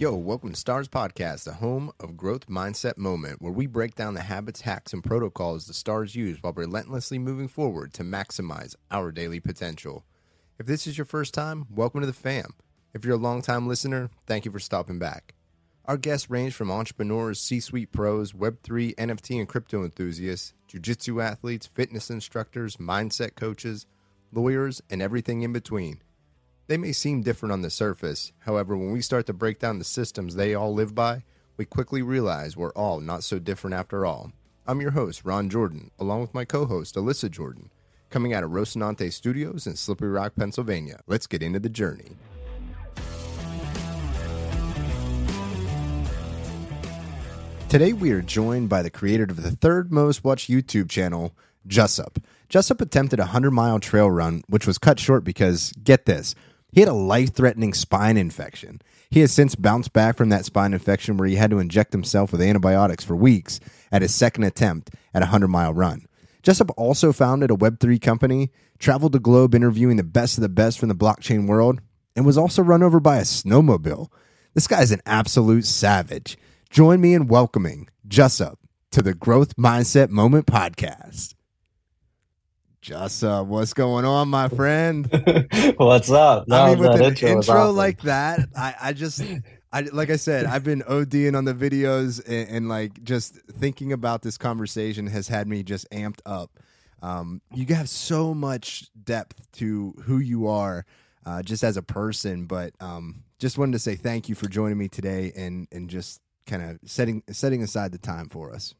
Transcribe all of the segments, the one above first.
Yo, welcome to Stars Podcast, the home of growth mindset moment, where we break down the habits, hacks, and protocols the stars use while relentlessly moving forward to maximize our daily potential. If this is your first time, welcome to the fam. If you're a longtime listener, thank you for stopping back. Our guests range from entrepreneurs, C suite pros, Web3, NFT, and crypto enthusiasts, jiu-jitsu athletes, fitness instructors, mindset coaches, lawyers, and everything in between. They may seem different on the surface. However, when we start to break down the systems they all live by, we quickly realize we're all not so different after all. I'm your host, Ron Jordan, along with my co host, Alyssa Jordan, coming out of Rocinante Studios in Slippery Rock, Pennsylvania. Let's get into the journey. Today, we are joined by the creator of the third most watched YouTube channel, Jusup. Jusup attempted a 100 mile trail run, which was cut short because, get this, he had a life threatening spine infection. He has since bounced back from that spine infection where he had to inject himself with antibiotics for weeks at his second attempt at a 100 mile run. Jusup also founded a Web3 company, traveled the globe interviewing the best of the best from the blockchain world, and was also run over by a snowmobile. This guy's an absolute savage. Join me in welcoming Jusup to the Growth Mindset Moment podcast. Jusup, what's going on, my friend? what's up? No, I mean, with an intro intro, awesome. like that, I, I just, I like I said, I've been ODing on the videos and, and like just thinking about this conversation has had me just amped up. Um, you have so much depth to who you are, uh, just as a person. But um, just wanted to say thank you for joining me today and and just kind of setting setting aside the time for us.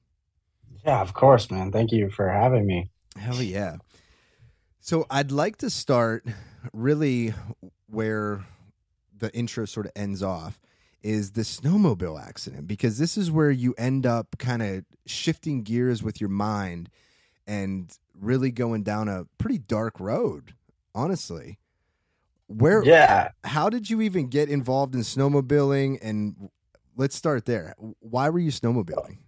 yeah, of course, man. Thank you for having me. Hell yeah. So I'd like to start really where the intro sort of ends off is the snowmobile accident because this is where you end up kind of shifting gears with your mind and really going down a pretty dark road, honestly. Where Yeah, how did you even get involved in snowmobiling and let's start there. Why were you snowmobiling?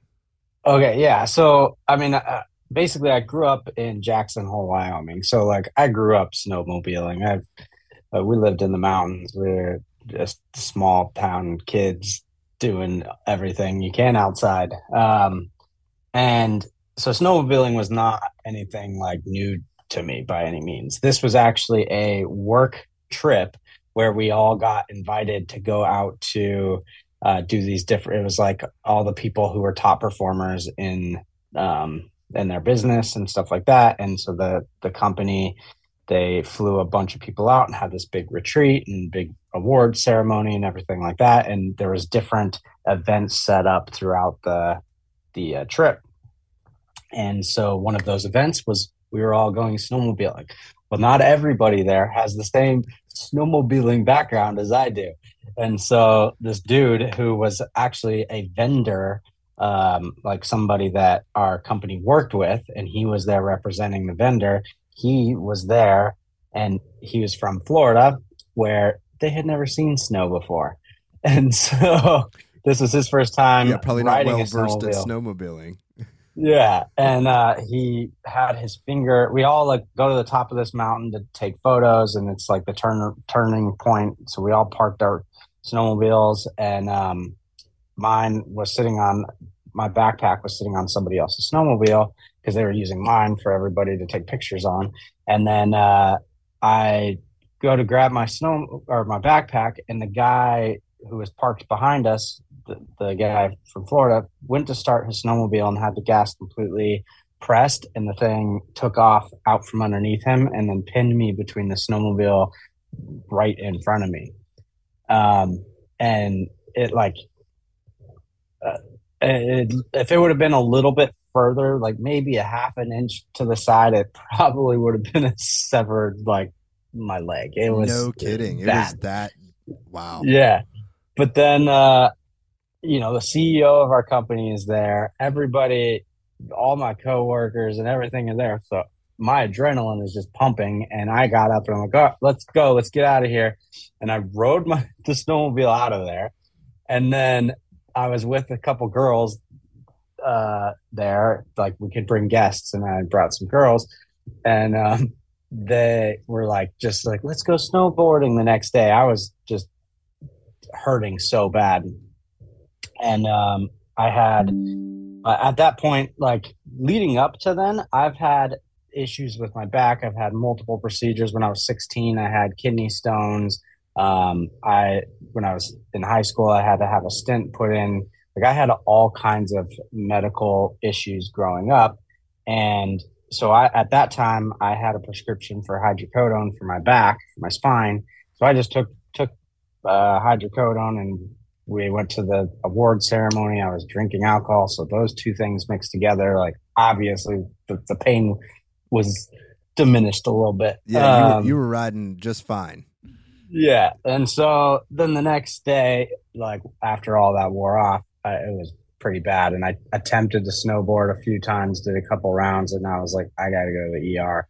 Okay, yeah. So, I mean, uh, basically, I grew up in Jackson Hole, Wyoming. So, like, I grew up snowmobiling. I've uh, we lived in the mountains. We are just small town kids doing everything you can outside. Um, and so, snowmobiling was not anything like new to me by any means. This was actually a work trip where we all got invited to go out to uh, do these different. It was like all the people who were top performers in um, in their business and stuff like that. And so the the company they flew a bunch of people out and had this big retreat and big award ceremony and everything like that. And there was different events set up throughout the the uh, trip. And so one of those events was we were all going snowmobiling. Well, not everybody there has the same snowmobiling background as I do. And so this dude who was actually a vendor, um, like somebody that our company worked with, and he was there representing the vendor. He was there and he was from Florida where they had never seen snow before. And so this was his first time yeah, probably not well versed in snowmobile. snowmobiling. Yeah, and uh, he had his finger. We all like go to the top of this mountain to take photos, and it's like the turn turning point. So we all parked our snowmobiles, and um, mine was sitting on my backpack was sitting on somebody else's snowmobile because they were using mine for everybody to take pictures on. And then uh, I go to grab my snow or my backpack, and the guy who was parked behind us the, the guy from Florida went to start his snowmobile and had the gas completely pressed and the thing took off out from underneath him and then pinned me between the snowmobile right in front of me. Um, and it like, uh, it, if it would have been a little bit further, like maybe a half an inch to the side, it probably would have been a severed like my leg. It was no kidding. It bad. was that wow. Yeah. But then, uh, you know, the CEO of our company is there. Everybody, all my coworkers and everything is there. So my adrenaline is just pumping. And I got up and I'm like, oh, let's go. Let's get out of here. And I rode my the snowmobile out of there. And then I was with a couple girls uh, there. Like we could bring guests, and I brought some girls. And um, they were like, just like, let's go snowboarding the next day. I was just hurting so bad. And um, I had uh, at that point, like leading up to then, I've had issues with my back. I've had multiple procedures. When I was 16, I had kidney stones. Um, I when I was in high school, I had to have a stent put in. Like I had all kinds of medical issues growing up, and so I at that time I had a prescription for hydrocodone for my back, for my spine. So I just took took uh, hydrocodone and we went to the award ceremony. I was drinking alcohol, so those two things mixed together, like obviously the, the pain was diminished a little bit. Yeah, you, were, um, you were riding just fine. Yeah, and so then the next day, like after all that wore off, I, it was pretty bad, and I attempted to snowboard a few times, did a couple rounds, and I was like, I got to go to the ER.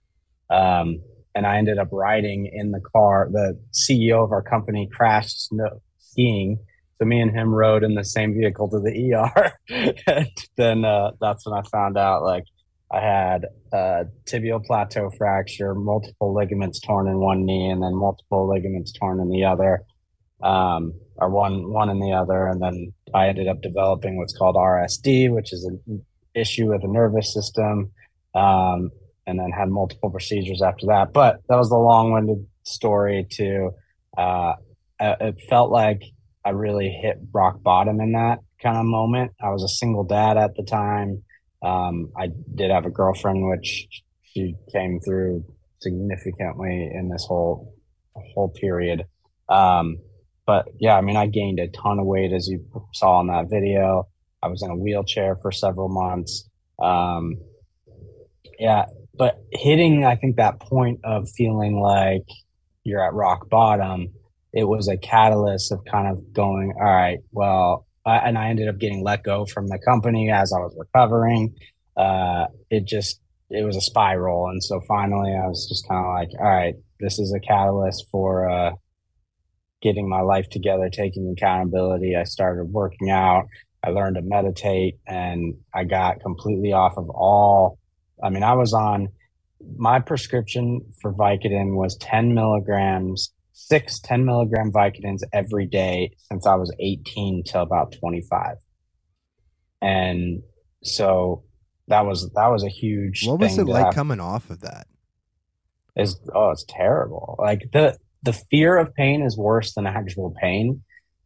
Um, and I ended up riding in the car. The CEO of our company crashed snow skiing so me and him rode in the same vehicle to the ER. and then uh, that's when I found out like I had a tibial plateau fracture, multiple ligaments torn in one knee, and then multiple ligaments torn in the other, um, or one one in the other. And then I ended up developing what's called RSD, which is an issue with the nervous system. Um, and then had multiple procedures after that. But that was the long-winded story. To uh, it felt like I really hit rock bottom in that kind of moment. I was a single dad at the time. Um, I did have a girlfriend, which she came through significantly in this whole whole period. Um, but yeah, I mean, I gained a ton of weight as you saw in that video. I was in a wheelchair for several months. Um, yeah, but hitting, I think that point of feeling like you're at rock bottom it was a catalyst of kind of going, all right, well, uh, and I ended up getting let go from the company as I was recovering. Uh, it just, it was a spiral. And so finally I was just kind of like, all right, this is a catalyst for, uh, getting my life together, taking accountability. I started working out. I learned to meditate and I got completely off of all. I mean, I was on my prescription for Vicodin was 10 milligrams six 10 milligram Vicodins every day since I was 18 till about 25. And so that was that was a huge What was it like have. coming off of that? Is oh it's terrible. Like the the fear of pain is worse than actual pain.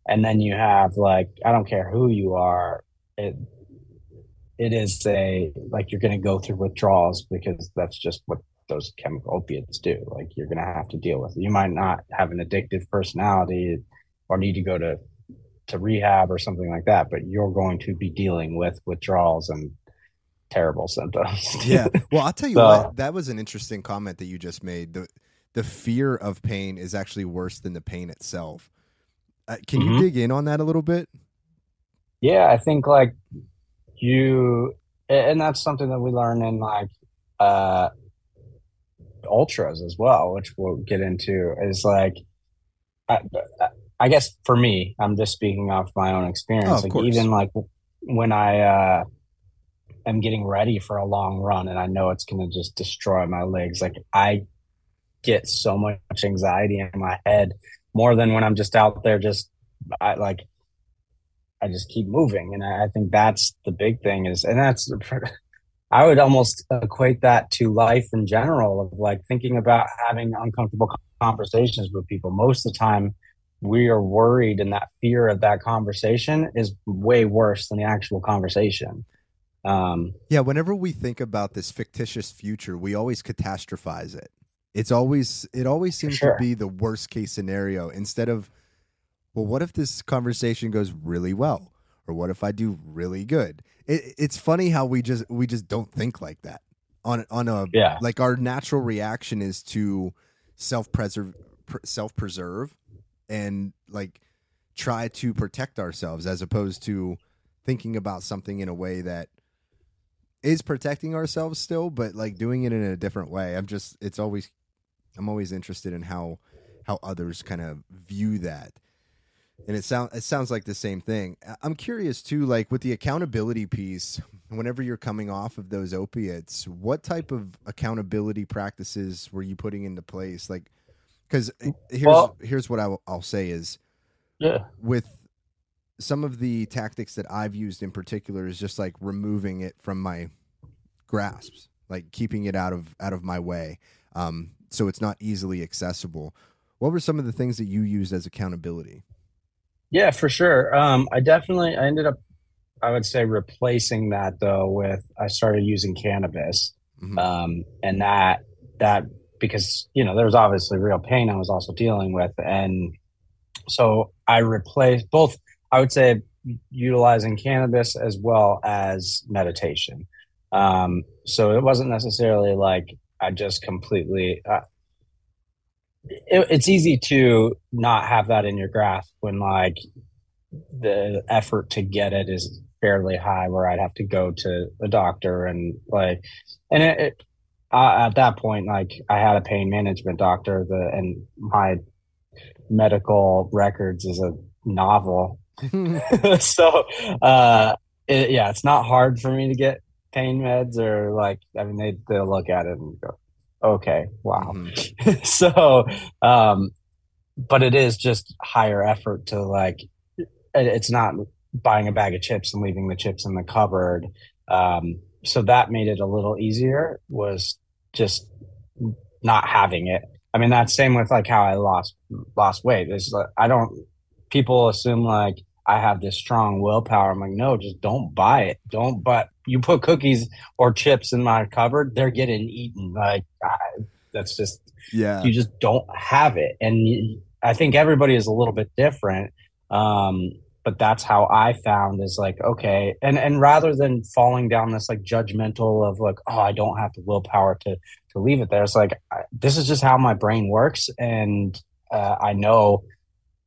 And then you have like I don't care who you are, it it is a like you're going to go through withdrawals because that's just what those chemical opiates do. Like you're going to have to deal with it. You might not have an addictive personality or need to go to to rehab or something like that, but you're going to be dealing with withdrawals and terrible symptoms. yeah. Well, I'll tell you so, what, that was an interesting comment that you just made. The the fear of pain is actually worse than the pain itself. Uh, can mm-hmm. you dig in on that a little bit? Yeah, I think like you and that's something that we learn in like uh ultras as well, which we'll get into, is like, I, I guess for me, I'm just speaking off my own experience. Oh, like even like when I uh, am getting ready for a long run and I know it's going to just destroy my legs, like I get so much anxiety in my head more than when I'm just out there just I like I just keep moving and I, I think that's the big thing is and that's I would almost equate that to life in general of like thinking about having uncomfortable conversations with people. Most of the time, we are worried, and that fear of that conversation is way worse than the actual conversation. Um, yeah, whenever we think about this fictitious future, we always catastrophize it. It's always it always seems sure. to be the worst case scenario instead of well, what if this conversation goes really well? or what if I do really good? It, it's funny how we just we just don't think like that on on a yeah. like our natural reaction is to self preserve self preserve and like try to protect ourselves as opposed to thinking about something in a way that is protecting ourselves still but like doing it in a different way i'm just it's always i'm always interested in how how others kind of view that and it sounds it sounds like the same thing. I'm curious too, like with the accountability piece. Whenever you're coming off of those opiates, what type of accountability practices were you putting into place? Like, because eh, here's well, here's what I I'll say is, Yeah. With some of the tactics that I've used in particular is just like removing it from my grasps, like keeping it out of out of my way, um, so it's not easily accessible. What were some of the things that you used as accountability? Yeah, for sure. Um, I definitely I ended up I would say replacing that though with I started using cannabis, mm-hmm. um, and that that because you know there was obviously real pain I was also dealing with, and so I replaced both. I would say utilizing cannabis as well as meditation. Um, so it wasn't necessarily like I just completely. Uh, it, it's easy to not have that in your grasp when like the effort to get it is fairly high where I'd have to go to a doctor and like and it, it at that point like I had a pain management doctor the and my medical records is a novel. So uh it, yeah it's not hard for me to get pain meds or like I mean they they'll look at it and go okay wow mm-hmm. so um but it is just higher effort to like it's not buying a bag of chips and leaving the chips in the cupboard. Um, so that made it a little easier was just not having it. I mean, that's same with like how I lost, lost weight. Is like, I don't, people assume like I have this strong willpower. I'm like, no, just don't buy it. Don't, but you put cookies or chips in my cupboard, they're getting eaten. Like I, that's just, yeah, you just don't have it. And you, I think everybody is a little bit different. Um, but that's how I found is like okay, and and rather than falling down this like judgmental of like oh I don't have the willpower to to leave it there, it's like I, this is just how my brain works, and uh, I know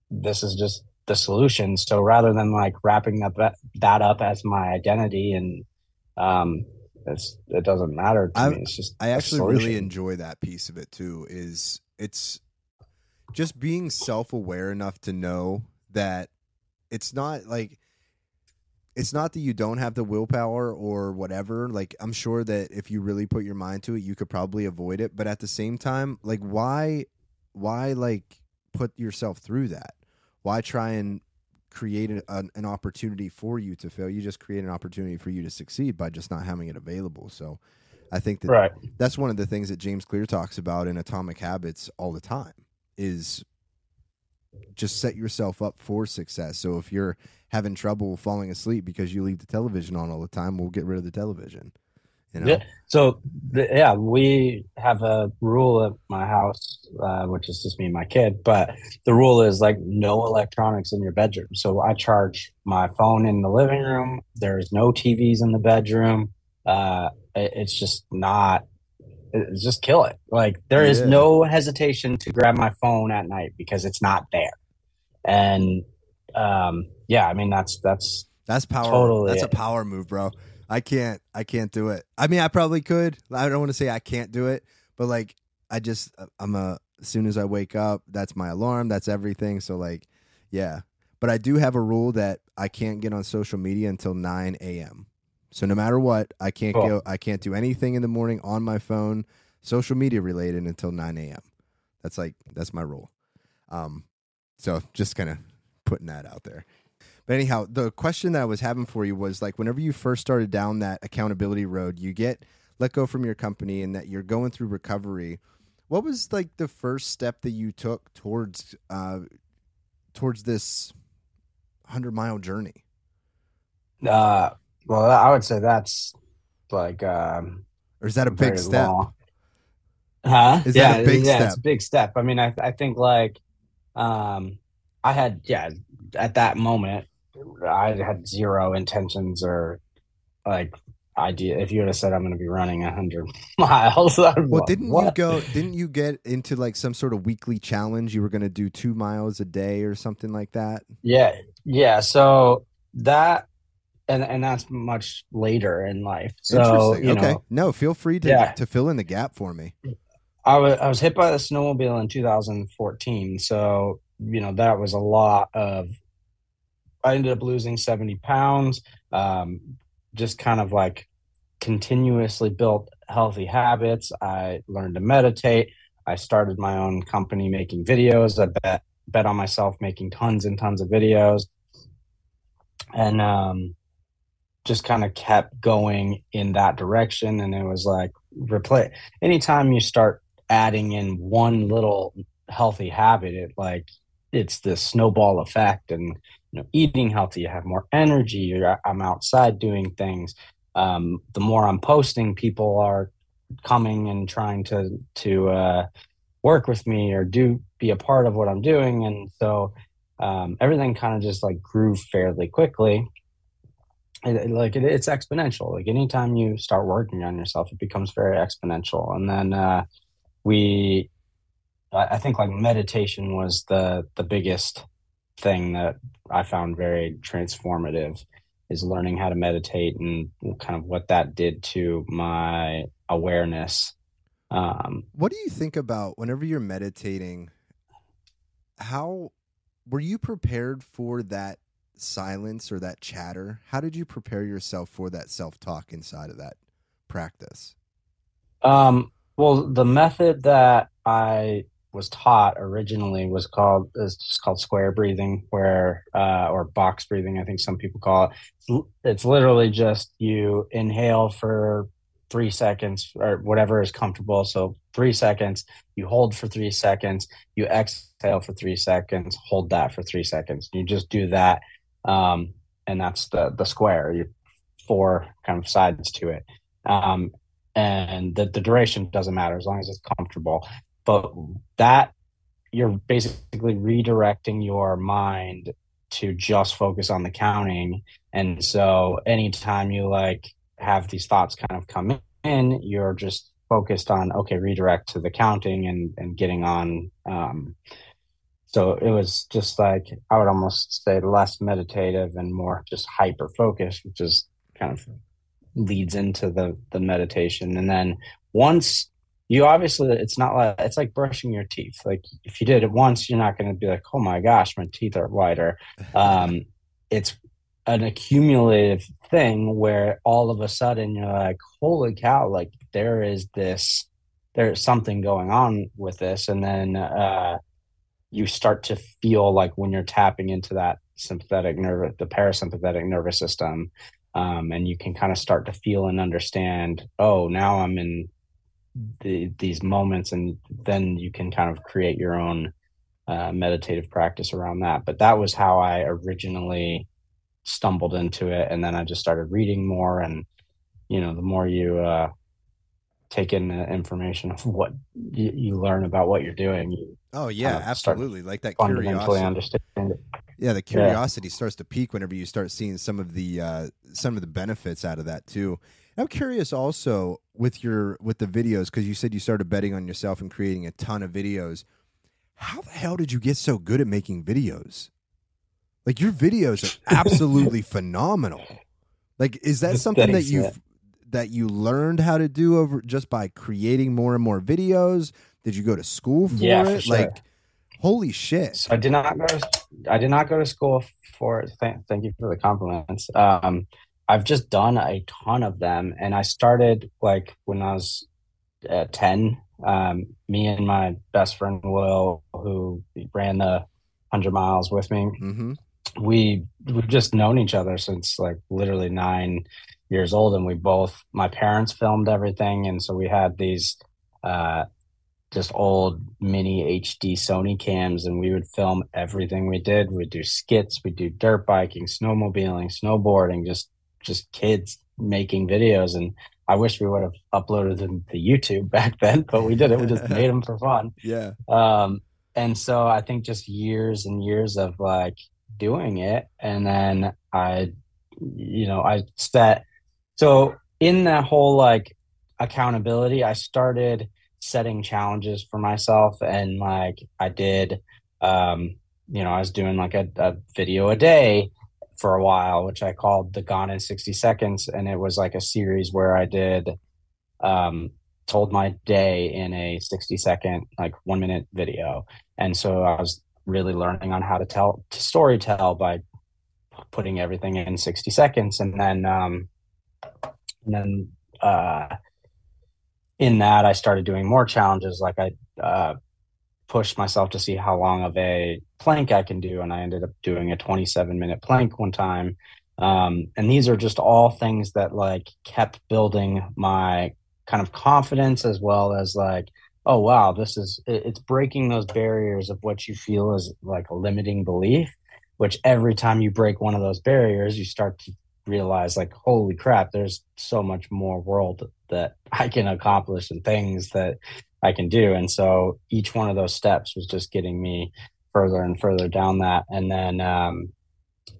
this is just the solution. So rather than like wrapping that that up as my identity and um it's it doesn't matter to I, me. It's just I actually really enjoy that piece of it too. Is it's just being self aware enough to know that it's not like it's not that you don't have the willpower or whatever. Like I'm sure that if you really put your mind to it, you could probably avoid it. But at the same time, like why why like put yourself through that? Why try and create an, an, opportunity for you to fail? You just create an opportunity for you to succeed by just not having it available. So I think that right. that's one of the things that James Clear talks about in Atomic Habits all the time is just set yourself up for success. So if you're having trouble falling asleep because you leave the television on all the time, we'll get rid of the television. You know? Yeah. So the, yeah, we have a rule at my house, uh, which is just me and my kid. But the rule is like no electronics in your bedroom. So I charge my phone in the living room. There's no TVs in the bedroom. Uh, it, it's just not just kill it. Like there is yeah. no hesitation to grab my phone at night because it's not there. And um, yeah, I mean that's that's that's power. Totally that's it. a power move, bro. I can't I can't do it. I mean, I probably could. I don't want to say I can't do it, but like I just I'm a as soon as I wake up, that's my alarm, that's everything. So like, yeah. But I do have a rule that I can't get on social media until 9 a.m. So no matter what, I can't cool. go. I can't do anything in the morning on my phone, social media related, until nine a.m. That's like that's my rule. Um, so just kind of putting that out there. But anyhow, the question that I was having for you was like, whenever you first started down that accountability road, you get let go from your company, and that you're going through recovery. What was like the first step that you took towards uh, towards this hundred mile journey? Uh, well, I would say that's like, um, or is that a big step? Long. Huh? Is yeah, that a big yeah, step? it's a big step. I mean, I I think like, um, I had yeah, at that moment, I had zero intentions or like idea. If you would have said I'm going to be running hundred miles, well, didn't what? you go? Didn't you get into like some sort of weekly challenge? You were going to do two miles a day or something like that. Yeah, yeah. So that and and that's much later in life. So okay, know, no, feel free to yeah. to fill in the gap for me. I was I was hit by the snowmobile in 2014, so you know that was a lot of. I ended up losing 70 pounds. Um, just kind of like continuously built healthy habits. I learned to meditate. I started my own company making videos. I bet bet on myself making tons and tons of videos and um, just kind of kept going in that direction and it was like replay anytime you start adding in one little healthy habit it like it's the snowball effect and you know eating healthy you have more energy i'm outside doing things. Um, the more i'm posting people are coming and trying to to uh, work with me or do be a part of what i'm doing. And so um, everything kind of just like grew fairly quickly. Like it, it's exponential. Like anytime you start working on yourself it becomes very exponential. And then uh, we I think like meditation was the the biggest thing that I found very transformative is learning how to meditate and kind of what that did to my awareness. Um, what do you think about whenever you're meditating? How were you prepared for that silence or that chatter? How did you prepare yourself for that self talk inside of that practice? Um, well, the method that I was taught originally was called is called square breathing, where uh, or box breathing. I think some people call it. It's, it's literally just you inhale for three seconds or whatever is comfortable. So three seconds, you hold for three seconds, you exhale for three seconds, hold that for three seconds. You just do that, um, and that's the the square. You four kind of sides to it. Um, and the, the duration doesn't matter as long as it's comfortable but that you're basically redirecting your mind to just focus on the counting. And so anytime you like have these thoughts kind of come in you're just focused on okay redirect to the counting and and getting on um so it was just like i would almost say less meditative and more just hyper focused which is kind of leads into the the meditation. And then once you obviously it's not like it's like brushing your teeth. Like if you did it once you're not going to be like oh my gosh my teeth are whiter. Um, it's an accumulative thing where all of a sudden you're like holy cow like there is this there's something going on with this. And then uh, you start to feel like when you're tapping into that sympathetic nerve the parasympathetic nervous system um, and you can kind of start to feel and understand oh now i'm in the, these moments and then you can kind of create your own uh, meditative practice around that. But that was how i originally stumbled into it and then i just started reading more. And you know the more you uh, take in the information of what you, you learn about what you're doing you oh yeah absolutely. Like that curiosity understand it. Yeah the curiosity yeah. starts to peak whenever you start seeing some of the uh, some of the benefits out of that too I'm curious also with your with the videos because you said you started betting on yourself and creating a ton of videos. How the hell did you get so good at making videos? Like your videos are absolutely phenomenal. Like is that something that you that you learned how to do over just by creating more and more videos? Did you go to school for yeah, it? For sure. Like holy shit. So I did not go to I did not go to school for it. Thank, thank you for the compliments. Um I've just done a ton of them, and I started like when I was at ten. Um, me and my best friend Will, who ran the hundred miles with me, mm-hmm. we we've just known each other since like literally nine years old, and we both my parents filmed everything, and so we had these uh, just old mini HD Sony cams, and we would film everything we did. We'd do skits, we'd do dirt biking, snowmobiling, snowboarding, just just kids making videos and I wish we would have uploaded them to YouTube back then, but we did it. We just made them for fun. Yeah. Um, and so I think just years and years of like doing it. And then I, you know, I set, so in that whole like accountability, I started setting challenges for myself and like I did, um, you know, I was doing like a, a video a day for a while, which I called the Gone in 60 Seconds. And it was like a series where I did, um, told my day in a 60 second, like one minute video. And so I was really learning on how to tell, to story tell by putting everything in 60 seconds. And then, um, and then, uh, in that I started doing more challenges. Like I, uh, push myself to see how long of a plank I can do. And I ended up doing a 27 minute plank one time. Um, and these are just all things that like kept building my kind of confidence as well as like, oh, wow, this is, it's breaking those barriers of what you feel is like a limiting belief, which every time you break one of those barriers, you start to realize like, holy crap, there's so much more world that I can accomplish and things that I can do. And so each one of those steps was just getting me further and further down that. And then, um,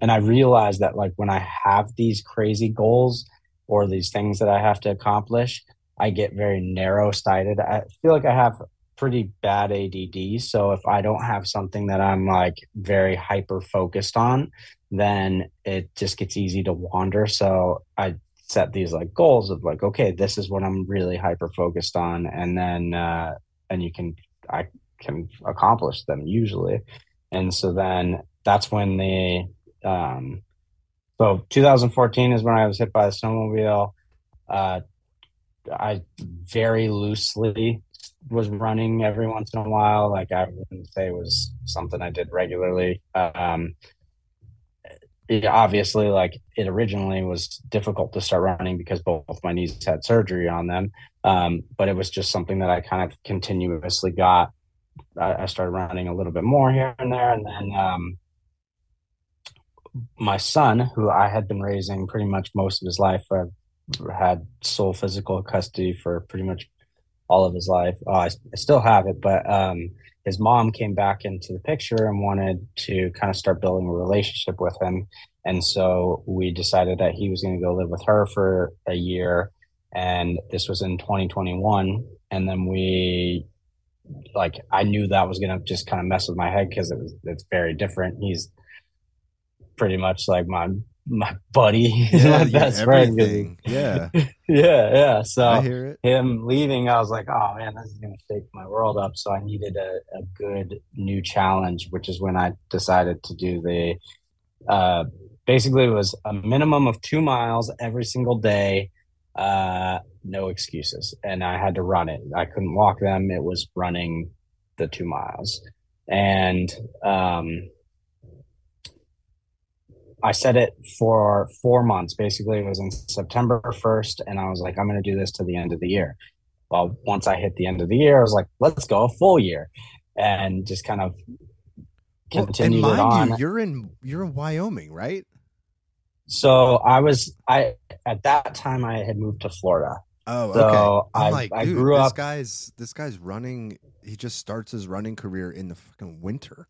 and I realized that like when I have these crazy goals or these things that I have to accomplish, I get very narrow sighted. I feel like I have pretty bad ADD. So if I don't have something that I'm like very hyper focused on, then it just gets easy to wander. So I set these like goals of like okay this is what i'm really hyper focused on and then uh and you can i can accomplish them usually. And so then that's when the um so 2014 is when i was hit by the snowmobile. Uh i very loosely was running every once in a while. Like i wouldn't say it was something i did regularly. Um it obviously like it originally was difficult to start running because both my knees had surgery on them. Um, but it was just something that i kind of continuously got I, I, started running a little bit more here and there and then um, my son who i had been raising pretty much most of his life i had sole physical custody for pretty much all of his life oh, I, I, still have it but um, his mom came back into the picture and wanted to kind of start building a relationship with him. And so we decided that he was going to go live with her for a year. And this was in 2021. And then we, like, I knew that was going to just kind of mess with my head because it was, it's very different. He's pretty much like my my buddy, yeah, my best friend. Yeah, yeah, yeah. So I hear it. him leaving, I was like, oh man, this is gonna shake my world up. So I needed a, a good new challenge, which is when I decided to do the. Uh, basically, it was a minimum of two miles every single day, uh, no excuses, and I had to run it. I couldn't walk them; it was running the two miles, and um, I set it for four months. Basically, it was in September 1st, and I was like, I'm going to do this to the end of the year. Well, once I hit the end of the year, I was like, let's go a full year, and just kind of continue well, on. You, you're in you're in Wyoming, right? So I was I at that time I had moved to Florida. Oh, okay. I'm I, like, I grew this up. This guy's this guy's running. He just starts his running career in the fucking winter.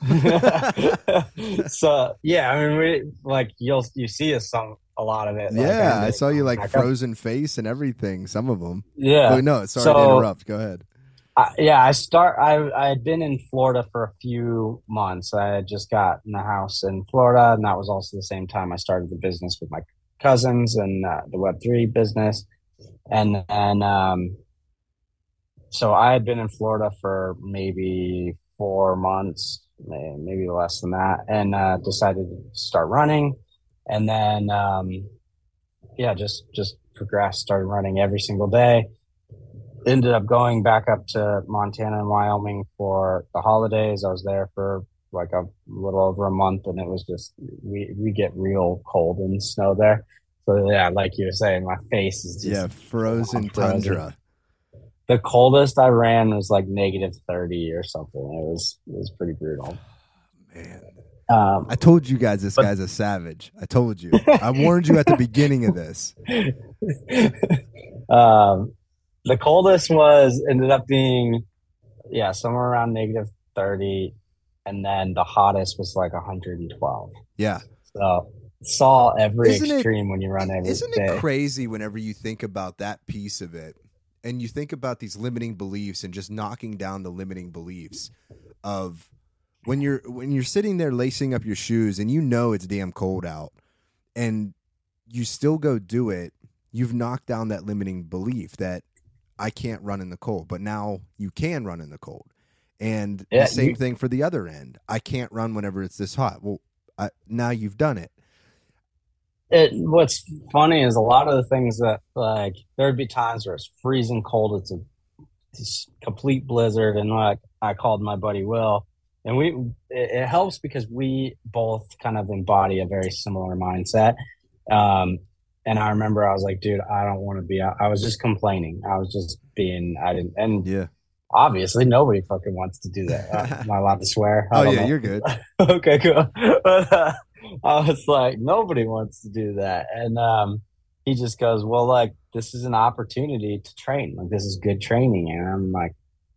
so yeah, I mean, we like you'll you see us some a lot of it. Like, yeah, I saw you like frozen up. face and everything. Some of them. Yeah. Oh, no, sorry so, to interrupt. Go ahead. I, yeah, I start. I I had been in Florida for a few months. I had just got in the house in Florida, and that was also the same time I started the business with my cousins and uh, the Web three business, and then um, so I had been in Florida for maybe four months maybe less than that, and uh, decided to start running. And then, um, yeah, just just progressed, started running every single day. Ended up going back up to Montana and Wyoming for the holidays. I was there for like a little over a month, and it was just we we get real cold and snow there. So yeah, like you were saying, my face is just yeah frozen, frozen tundra the coldest I ran was like negative thirty or something. It was it was pretty brutal. Man, um, I told you guys this but, guy's a savage. I told you. I warned you at the beginning of this. Um, the coldest was ended up being yeah somewhere around negative thirty, and then the hottest was like hundred and twelve. Yeah. So saw every isn't extreme it, when you run every Isn't day. it crazy whenever you think about that piece of it? and you think about these limiting beliefs and just knocking down the limiting beliefs of when you're when you're sitting there lacing up your shoes and you know it's damn cold out and you still go do it you've knocked down that limiting belief that I can't run in the cold but now you can run in the cold and yeah, the same you, thing for the other end I can't run whenever it's this hot well I, now you've done it it what's funny is a lot of the things that like there'd be times where it's freezing cold it's a, it's complete blizzard and like I called my buddy Will, and we it, it helps because we both kind of embody a very similar mindset. Um, and I remember I was like, dude, I don't want to be out. I was just complaining. I was just being, I didn't, and Yeah. obviously nobody fucking wants to do that. Uh, am I allowed to swear? Oh yeah, know. you're good. okay, cool. But, uh, I was like, nobody wants to do that. And um, he just goes, well, like, this is an opportunity to train. Like, this is good training. And I'm like,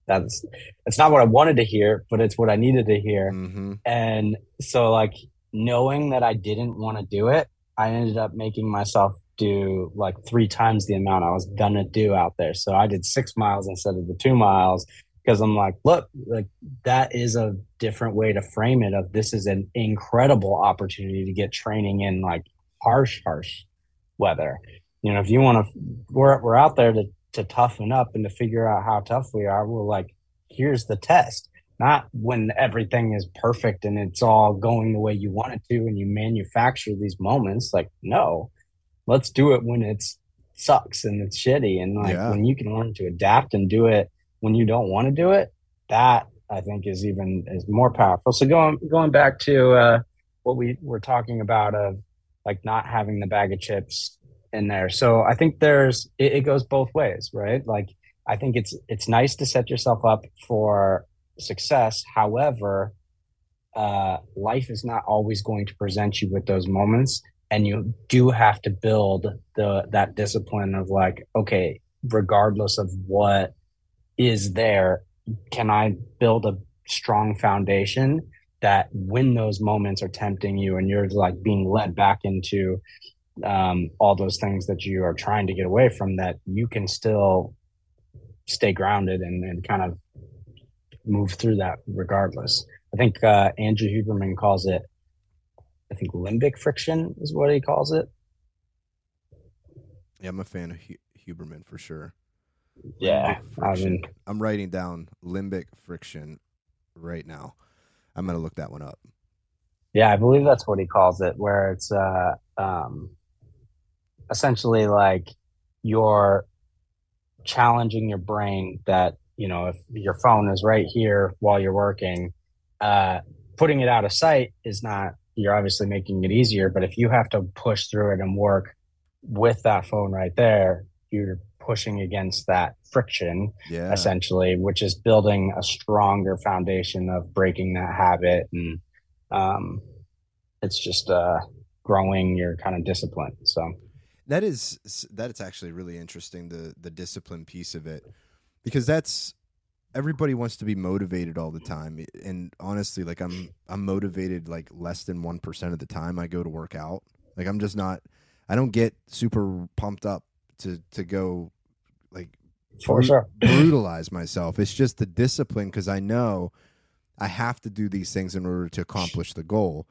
that's, it's not what I wanted to hear, but it's what I needed to hear. hmm And so, like, knowing that I didn't want to do it, I ended up making myself do like three times the amount I was gonna do out there. So I did six miles instead of the two miles because I'm like, look, like that is a different way to frame it. Of this is an incredible opportunity to get training in like harsh, harsh weather. You know, if you want to, we're we're out there to to toughen up and to figure out how tough we are. We're like, here's the test not when everything is perfect and it's all going the way you want it to and you manufacture these moments like no let's do it when it's sucks and it's shitty and like Yeah. when you can learn to adapt and do it when you don't want to do it that i think is even is more powerful. So going going back to uh what we were talking about of like not having the bag of chips in there. So i think there's it, it goes both ways right? Like i think it's it's nice to set yourself up for success. However, uh, life is not always going to present you with those moments, and you do have to build the that discipline of like, okay, regardless of what is there, can I build a strong foundation that when those moments are tempting you and you're like being led back into um, all those things that you are trying to get away from, that you can still stay grounded and, and kind of move through that regardless. I think uh, Andrew Huberman calls it, I think limbic friction is what he calls it. Yeah, I'm a fan of Hu- Huberman for sure. Yeah. I friction. mean, I'm writing down limbic friction right now. I'm gonna look that one up. yeah, I believe that's what he calls it, where it's uh, um, essentially like you're challenging your brain that, you know, if your phone is right here while you're working, uh, putting it out of sight is not, you're obviously making it easier. But if you have to push through it and work with that phone right there, you're pushing against that friction Yeah, essentially, which is building a stronger foundation of breaking that habit. And um, it's just uh, growing your kind of discipline. So, that is that is actually really interesting. The the discipline piece of it, because that's everybody wants to be motivated all the time. And honestly, like I'm I'm motivated like less than one percent of the time I go to work out. Like I'm just not. I don't get super pumped up to to go for sure. brutalize myself. It's just the discipline because I know I have to do these things in order to accomplish the goal.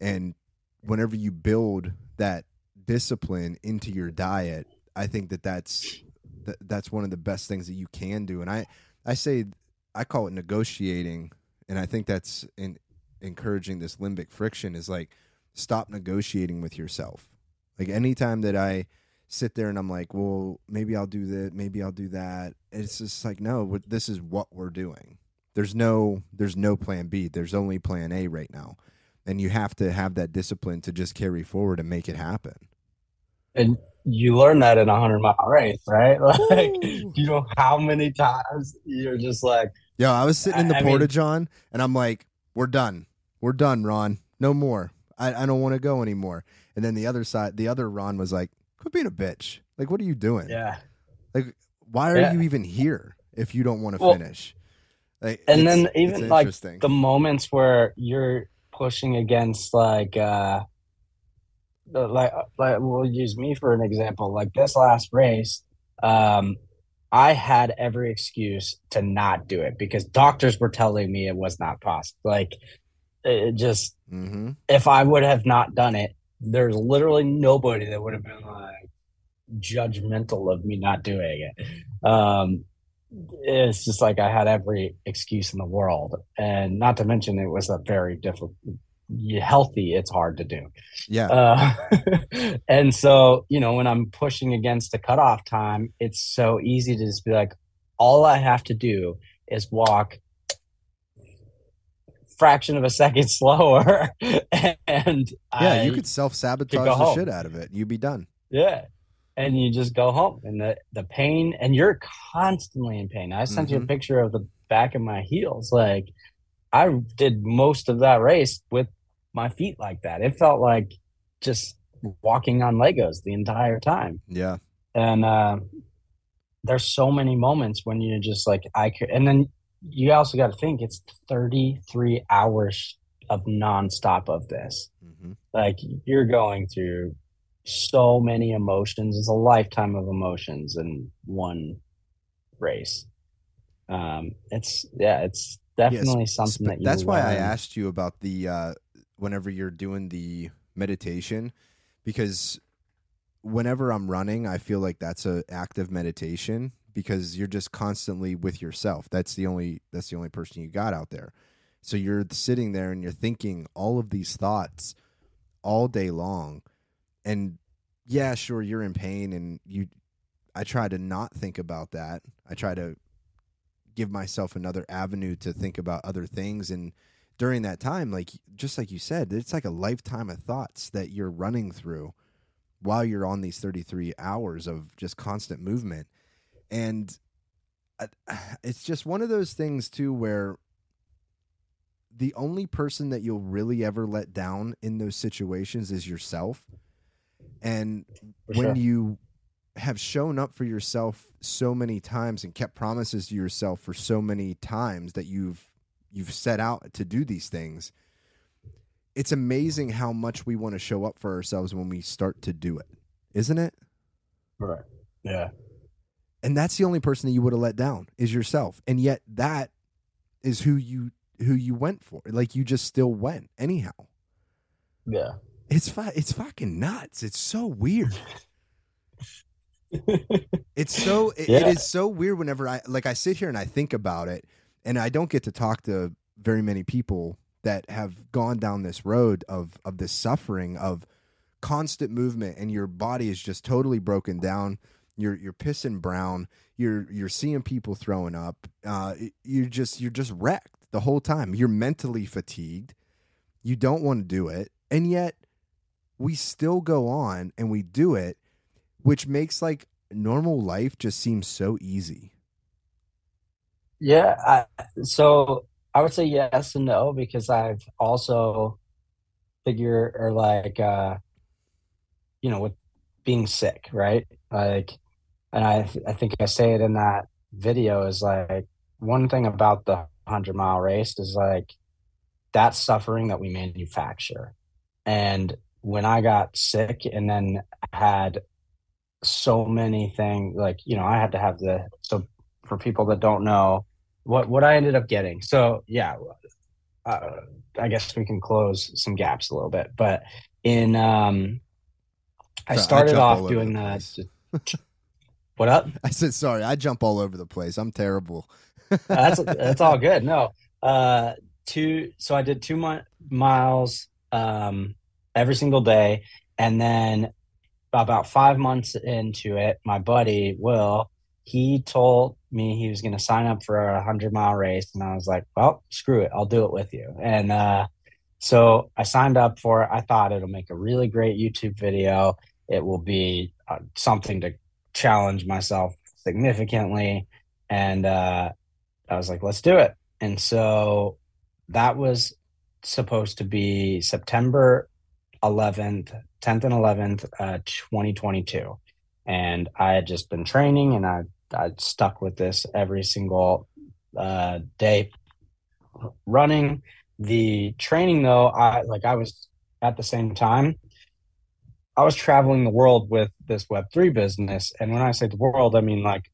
And whenever you build that discipline into your diet, I think that that's that, that's one of the best things that you can do. And I I say I call it negotiating, and I think that's in encouraging this limbic friction is like stop negotiating with yourself. Like anytime that I sit there and I'm like, well, maybe I'll do that, maybe I'll do that. It's just like, no, this is what we're doing. There's no, there's no plan B. There's only plan A right now, and you have to have that discipline to just carry forward and make it happen. And you learn that in a 100 mile race, right? Like, Ooh. you know how many times you're just like, Yo, I was sitting in the I porta john, and I'm like, we're done, we're done, Ron, no more. I, I don't want to go anymore. And then the other side, the other Ron was like, quit being a bitch. Like, what are you doing? yeah. Like, why are Yeah. you even here if you don't want to Well, finish? Like, and then even like the moments where you're pushing against like uh like like we'll use me for an example like this last race um i had every excuse to not do it because doctors were telling me it was not possible like it just hmm if i would have not done it there's literally nobody that would have been like judgmental of me not doing it um it's just like I had every excuse in the world, and not to mention it was a very difficult, healthy. It's hard to do, Yeah. uh, and so you know when I'm pushing against the cutoff time, it's so easy to just be like, all I have to do is walk fraction of a second slower and yeah I you could self-sabotage the home. shit out of it you'd be done yeah and you just go home and the the pain and you're constantly in pain i sent mm-hmm. you a mm-hmm. picture of the back of my heels like i did most of that race with my feet like that it felt like just walking on legos the entire time yeah and uh there's so many moments when you're just like i could and then you also got to think it's 33 hours of nonstop of this. Mm-hmm. Like you're going through so many emotions. It's a lifetime of emotions in one race. Um, it's yeah, it's definitely yes, something that That's why I asked you about the uh, whenever you're doing the meditation, because whenever I'm running, I feel like that's an active meditation because you're just constantly with yourself. That's the only that's the only person you got out there. So you're sitting there and you're thinking all of these thoughts all day long. And yeah, sure you're in pain and you I try to not think about that. I try to give myself another avenue to think about other things and during that time like just like you said, it's like a lifetime of thoughts that you're running through while you're on these 33 hours of just constant movement and it's just one of those things too where the only person that you'll really ever let down in those situations is yourself. And for when sure. you have shown up for yourself so many times and kept promises to yourself for so many times that you've you've set out to do these things it's amazing how much we want to show up for ourselves when we start to do it. Isn't it? Right yeah and that's the only person that you would have let down is yourself. And yet that is who you who you went for. Like you just still went anyhow. Yeah. It's fu- it's fucking nuts. It's so weird. It's so it, yeah. it is so weird whenever i like i sit here and i think about it and i don't get to talk to very many people that have gone down this road of of this suffering of constant movement and your body is just totally broken down you're you're pissing brown. You're you're seeing people throwing up. Uh, you're just you're just wrecked the whole time. You're mentally fatigued. You don't want to do it, and yet we still go on and we do it, which makes like normal life just seem so easy. Yeah. I, so I would say yes and no because I've also figure or like uh you know with being sick right like and I th- I think I say it in that video is like one thing about the hundred mile race is like that suffering that we manufacture, and when I got sick and then had so many things like you know I had to have the so for people that don't know what what I ended up getting. So yeah uh, I guess we can close some gaps a little bit. But in um I started I off doing the What up? I said sorry. I jump all over the place. I'm terrible. that's that's all good. No, uh, two. So I did two mi- miles um, every single day, and then about five months into it, my buddy Will he told me he was going to sign up for a hundred mile race, and I was like, "Well, screw it, I'll do it with you." And uh, so I signed up for it. I thought it'll make a really great YouTube video. It will be uh, something to challenge myself significantly. And uh, I was like, let's do it. And so that was supposed to be September 11th, 10th and 11th, uh, 2022. And I had just been training and I, I stuck with this every single uh, day running. The training, though, I like I was at the same time I was traveling the world with this Web3 business. And when I say the world, I mean like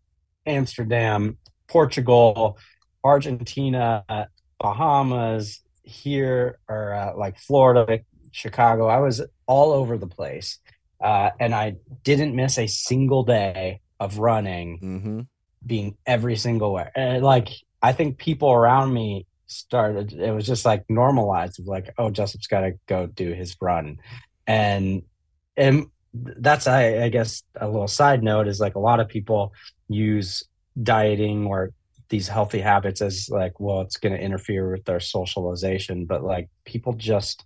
Amsterdam, Portugal, Argentina, Bahamas, here, or uh, like Florida, Chicago. I was all over the place. Uh, and I didn't miss a single day of running, mm-hmm. being every single way. And like, I think people around me started, it was just like normalized of like, oh, Jusup's got to go do his run. And and that's I, I guess a little side note is like a lot of people use dieting or these healthy habits as like, well, it's going to interfere with their socialization, but like people just,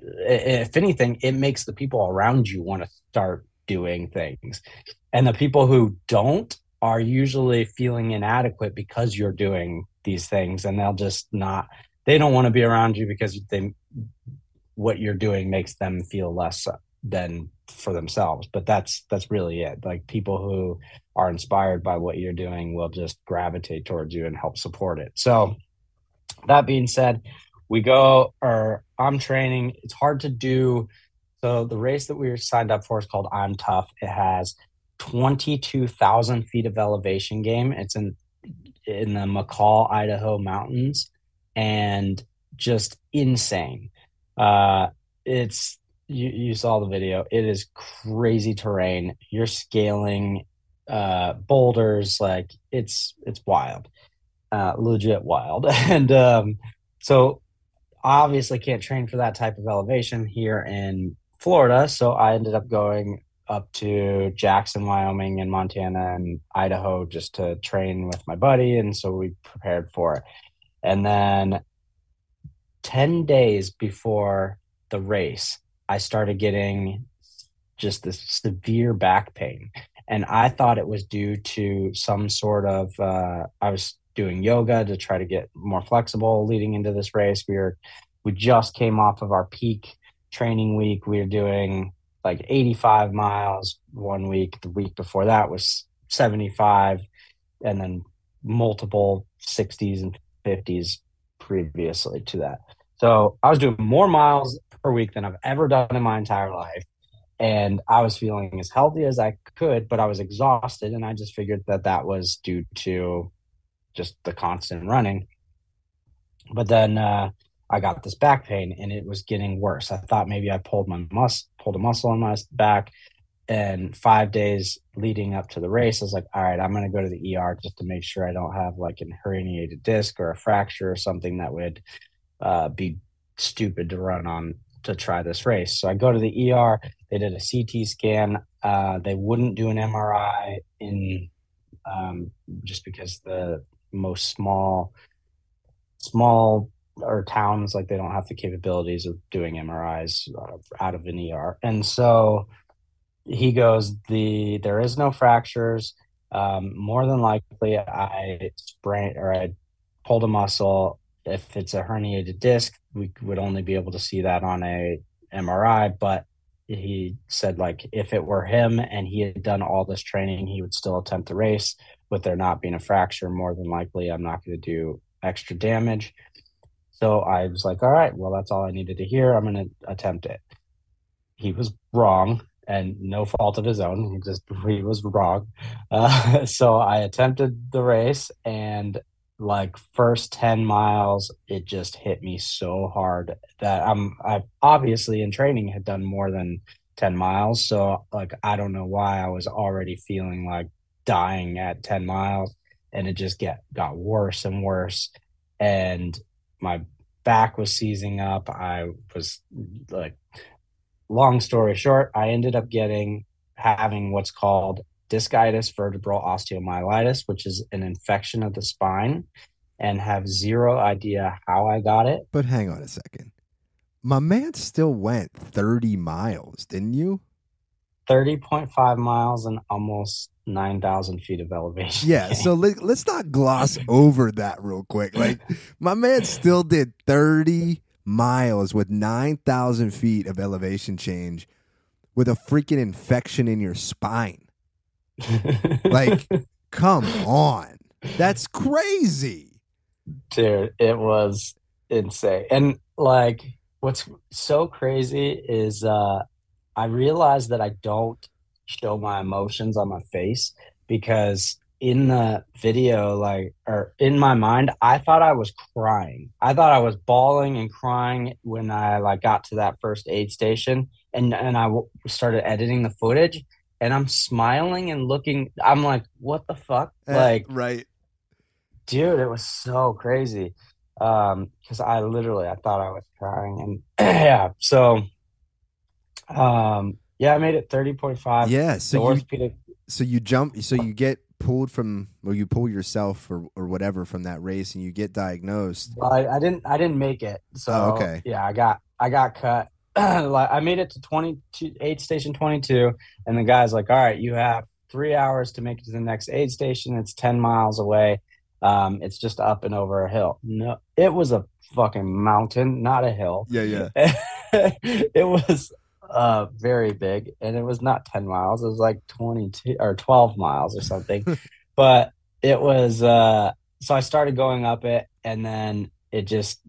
if anything, it makes the people around you want to start doing things. And the people who don't are usually feeling inadequate because you're doing these things and they'll just not they don't want to be around you because they what you're doing makes them feel less than for themselves but that's that's really it. Like people who are inspired by what you're doing will just gravitate towards you and help support it. So that being said we go or i'm training. It's hard to do. So the race that we were signed up for is called IMTUF. It has 22,000 feet of elevation game. It's in in the mccall idaho mountains and just insane. Uh it's you, you saw the video. It is crazy terrain. You're scaling uh, boulders like it's it's wild, uh, legit wild. And um, so obviously can't train for that type of elevation here in Florida. So I ended up going up to Jackson, Wyoming, and Montana and Idaho just to train with my buddy. And so we prepared for it. And then 10 days before the race, I started getting just this severe back pain. And I thought it was due to some sort of, uh, I was doing yoga to try to get more flexible leading into this race. We were, we just came off of our peak training week. We were doing like 85 miles one week. The week before that was 75, and then multiple 60s and 50s previously to that. So I was doing more miles per week than I've ever done in my entire life. And I was feeling as healthy as I could, but I was exhausted. And I just figured that that was due to just the constant running. But then uh, I got this back pain and it was getting worse. I thought maybe I pulled my mus pulled a muscle in my back. And five days leading up to the race, I was like, all right, I'm going to go to the ER just to make sure I don't have like an herniated disc or a fracture or something that would uh, be stupid to run on to try this race. So I go to the ER. They did a CT scan. Uh, they wouldn't do an MRI in um, just because the most small small or towns like they don't have the capabilities of doing MRIs out of, an ER. And so he goes, the there is no fractures. Um, more than likely, I sprained or I pulled a muscle if it's a herniated disc, we would only be able to see that on a MRI. But he said like if it were him and he had done all this training, he would still attempt the race. With there not being a fracture, more than likely, I'm not going to do extra damage. So I was like, all right, well, that's all I needed to hear. I'm going to attempt it. He was wrong and no fault of his own. He just he was wrong. Uh, so I attempted the race and like first 10 miles it just hit me so hard that i'm i obviously in training had done more than 10 miles so like i don't know why i was already feeling like dying at 10 miles and it just get got worse and worse and my back was seizing up i was like long story short i ended up getting having what's called discitis vertebral osteomyelitis, which is an infection of the spine, and have zero idea how I got it. But hang on a second. My man still went 30 miles, didn't you? 30.5 miles and almost 9,000 feet of elevation. Yeah, so let, us not gloss over that real quick. Like, my man still did 30 miles with 9,000 feet of elevation change with a freaking infection in your spine like, come on. That's crazy. Dude, it was insane. And like what's so crazy is uh I realized that I don't show my emotions on my face because in the video like or in my mind i thought i was crying i thought i was bawling and crying when i like got to that first aid station and and I w- started editing the footage and I'm smiling and looking. I'm like, what the fuck? Uh, like, right, dude, it was so crazy. Um, because I literally I thought I was crying, and yeah, so, um, yeah, I made it thirty point five. Yeah, so you, so you jump, so you get pulled from or you pull yourself or or whatever from that race and you get diagnosed. Well, I, I didn't I didn't make it. So Oh, okay. yeah, I got I got cut. like I made it to 22 aid station 22 and the guy's like, "All right, you have 3 hours to make it to the next aid station. It's 10 miles away. Um it's just up and over a hill." No, it was a fucking mountain, not a hill. Yeah, yeah. it was uh very big and it was not 10 miles it was like 22 or 12 miles or something but it was uh so i started going up it and then it just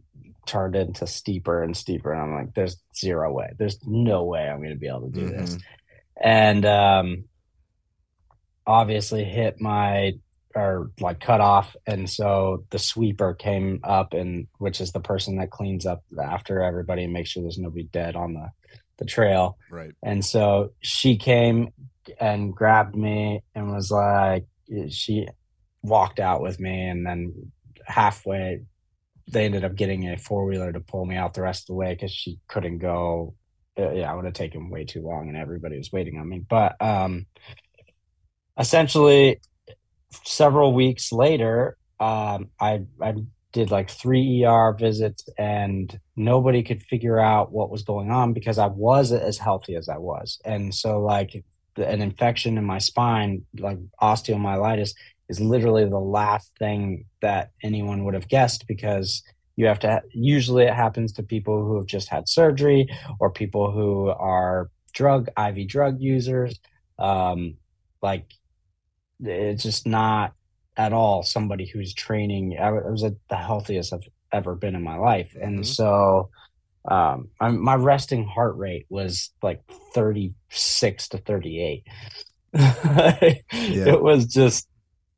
turned into steeper and steeper and i'm like there's zero way there's no way i'm going to be able to do this Mhm. and um obviously hit my or like cut off and so the sweeper came up and which is the person that cleans up after everybody and makes sure there's nobody dead on the the trail Right. and so she came and grabbed me and was like she walked out with me and then halfway they ended up getting a four-wheeler to pull me out the rest of the way because she couldn't go. Uh, yeah it would have taken way too long and everybody was waiting on me. But um essentially several weeks later um i i did like three er visits and nobody could figure out what was going on because i was as healthy as i was. And so like an infection in my spine like osteomyelitis is literally the last thing that anyone would have guessed because you have to usually it happens to people who have just had surgery or people who are drug iv drug users. Um like it's just not at all somebody who's training. I was at the healthiest i've ever been in my life. And Mhm. so um I'm, my resting heart rate was like 36 to 38 it was just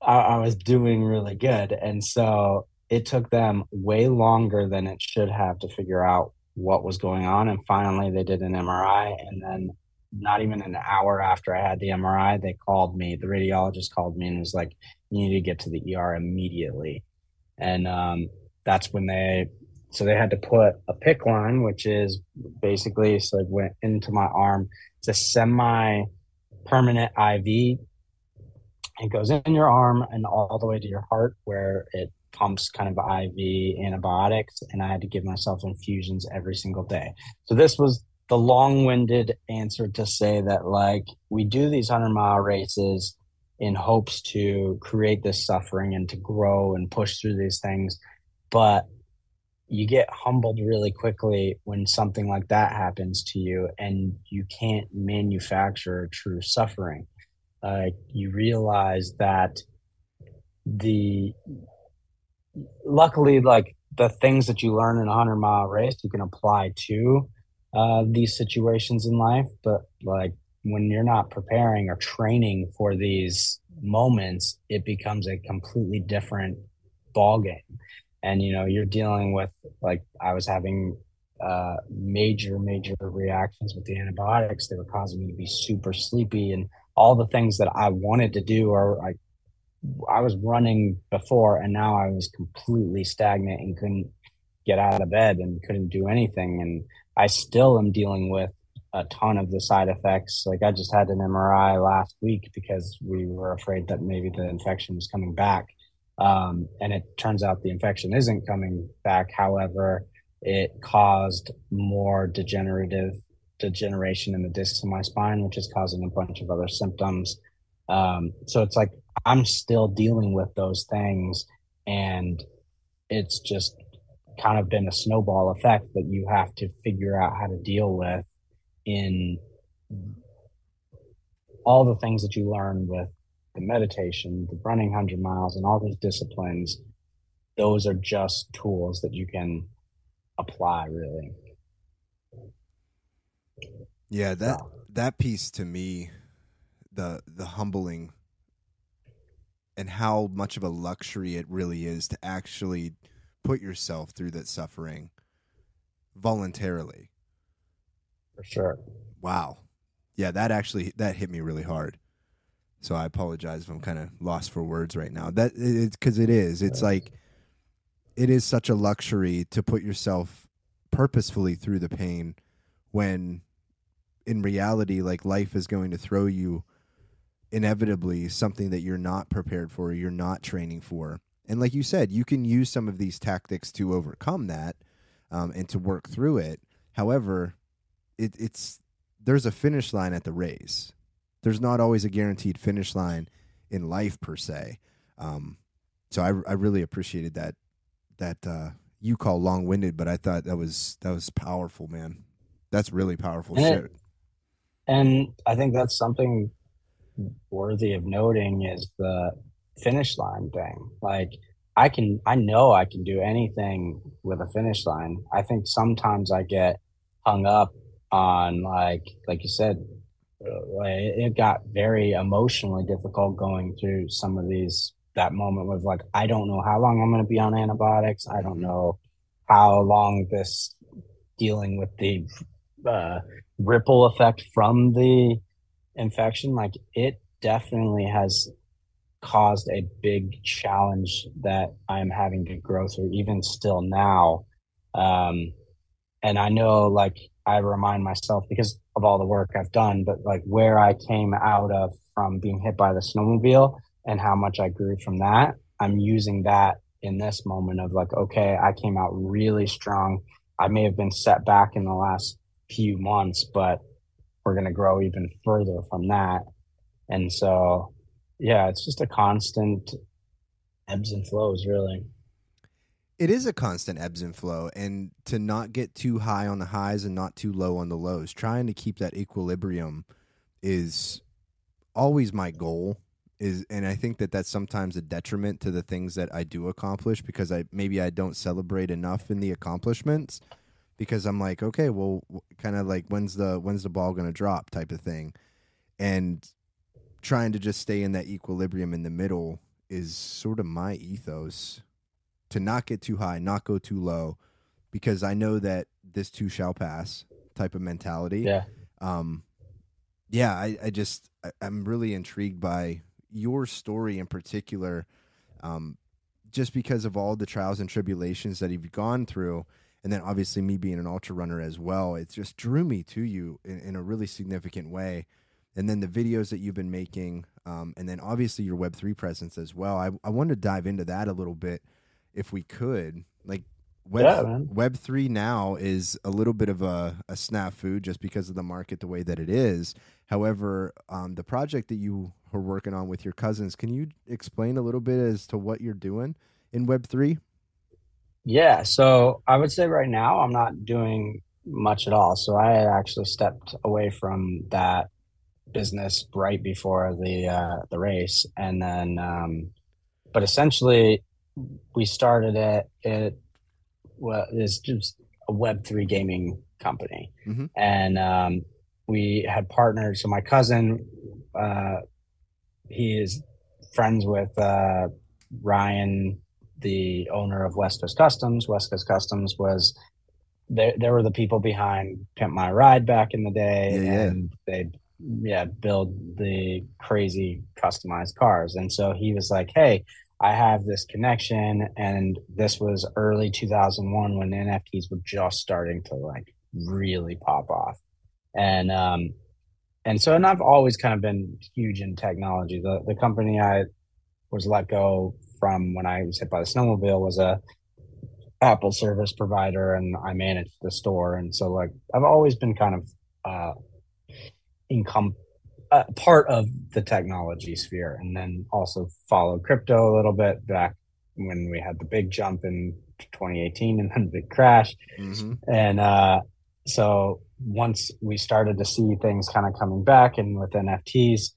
I, I was doing really good. And so it took them way longer than it should have to figure out what was going on. And finally they did an mri and then not even an hour after i had the mri they called me. The radiologist called me and was like you need to get to the er immediately. And um, that's when they so they had to put a PICC line which is basically so it went into my arm. It's a semi permanent iv it goes in your arm and all the way to your heart where it pumps kind of IV antibiotics. And I had to give myself infusions every single day. So this was the long winded answer to say that, like, we do these 100 mile races in hopes to create this suffering and to grow and push through these things. But you get humbled really quickly when something like that happens to you and you can't manufacture true suffering you realize that the luckily like the things that you learn in a 100 mile race you can apply to uh, these situations in life. But like when you're not preparing or training for these moments it becomes a completely different ball game and you know you're dealing with like i was having uh, major major reactions with the antibiotics. They were causing me to be super sleepy and all the things that I wanted to do or I I was running before and now I was completely stagnant and couldn't get out of bed and couldn't do anything. And I still am dealing with a ton of the side effects. Like I just had an MRI last week because we were afraid that maybe the infection was coming back. Um, and it turns out the infection isn't coming back. However it caused more degenerative degeneration in the discs of my spine, which is causing a bunch of other symptoms. Um, so it's like I'm still dealing with those things, and it's just kind of been a snowball effect that you have to figure out how to deal with in all the things that you learn with the meditation, the running 100 miles, and all these disciplines. Those are just tools that you can apply, really. Yeah, that that piece to me, the the humbling and how much of a luxury it really is to actually put yourself through that suffering voluntarily. For sure. Wow. Yeah, that actually that hit me really hard. So I apologize if I'm kind of lost for words right now. That it's because it is. It's like it is such a luxury to put yourself purposefully through the pain when in reality like life is going to throw you inevitably something that you're not prepared for, you're not training for. And like you said, you can use some of these tactics to overcome that um, and to work through it. However, it, it's there's a finish line at the race. There's not always a guaranteed finish line in life per se. Um, so I, I really appreciated that that uh, you call long winded, but I thought that was that was powerful, man. That's really powerful and shit. It, and I think that's something worthy of noting is the finish line thing. Like I can, I know I can do anything with a finish line. I think sometimes I get hung up on like, like you said, uh, it got very emotionally difficult going through some of these that moment was like i don't know how long i'm going to be on antibiotics i don't know how long this dealing with the uh, ripple effect from the infection like it definitely has caused a big challenge that i'm having to grow through even still now. Um, and i know like i remind myself because of all the work i've done but like where i came out of from being hit by the snowmobile and how much i grew from that i'm using that in this moment of like okay i came out really strong. I may have been set back in the last few months but we're going to grow even further from that. And so, yeah, it's just a constant ebbs and flows, really. It is a constant ebbs and flow, and to not get too high on the highs and not too low on the lows, trying to keep that equilibrium is always my goal. Is and I think that that's sometimes a detriment to the things that I do accomplish because I maybe I don't celebrate enough in the accomplishments because I'm like, okay, well, kind of like when's the when's the ball to drop type of thing, and trying to just stay in that equilibrium in the middle is sort of my ethos to not get too high, not go too low, because I know that this too shall pass type of mentality. Yeah. Um, yeah, I, I just I, am really intrigued by your story in particular, um, just because of all the trials and tribulations that you've gone through and then obviously me being an ultra runner as well, it just drew me to you in, in a really significant way. And then the videos that you've been making, um, and then obviously your Web three presence as well. I I wanted to dive into that a little bit, if we could. Like Web yeah, Web three now is a little bit of a, a snafu just because of the market the way that it is. However, um, the project that you are working on with your cousins, can you explain a little bit as to what you're doing in Web three? Yeah, so I would say right now I'm not doing much at all. So I had actually stepped away from that business right before the uh, the race, and then, um, but essentially, we started it. It was just a Web three gaming company, mm-hmm. and um, we had partnered. So my cousin, uh, he is friends with uh, Ryan the owner of West Coast Customs. West Coast Customs was there. There were the people behind Pimp My Ride back in the day, yeah, yeah. and they yeah build the crazy customized cars. And so he was like, "Hey, I have this connection," and this was early 2001 when NFTs were just starting to like really pop off, and um, and so and I've always kind of been huge in technology. The the company I was let go from when I was hit by the snowmobile was a Apple service provider, and I managed the store. And so, like, I've always been kind of uh, income uh, part of the technology sphere, and then also followed crypto a little bit back when we had the big jump in 2018 and then the big crash. Mm-hmm. And uh, so once we started to see things kind of coming back, and with NFTs,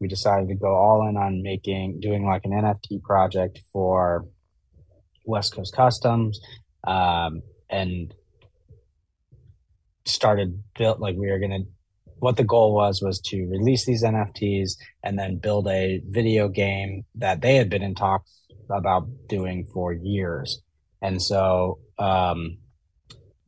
we decided to go all in on making doing like an NFT project for West Coast Customs, um, and started built like we were gonna. What the goal was was to release these NFTs and then build a video game that they had been in talks about doing for years, and so um,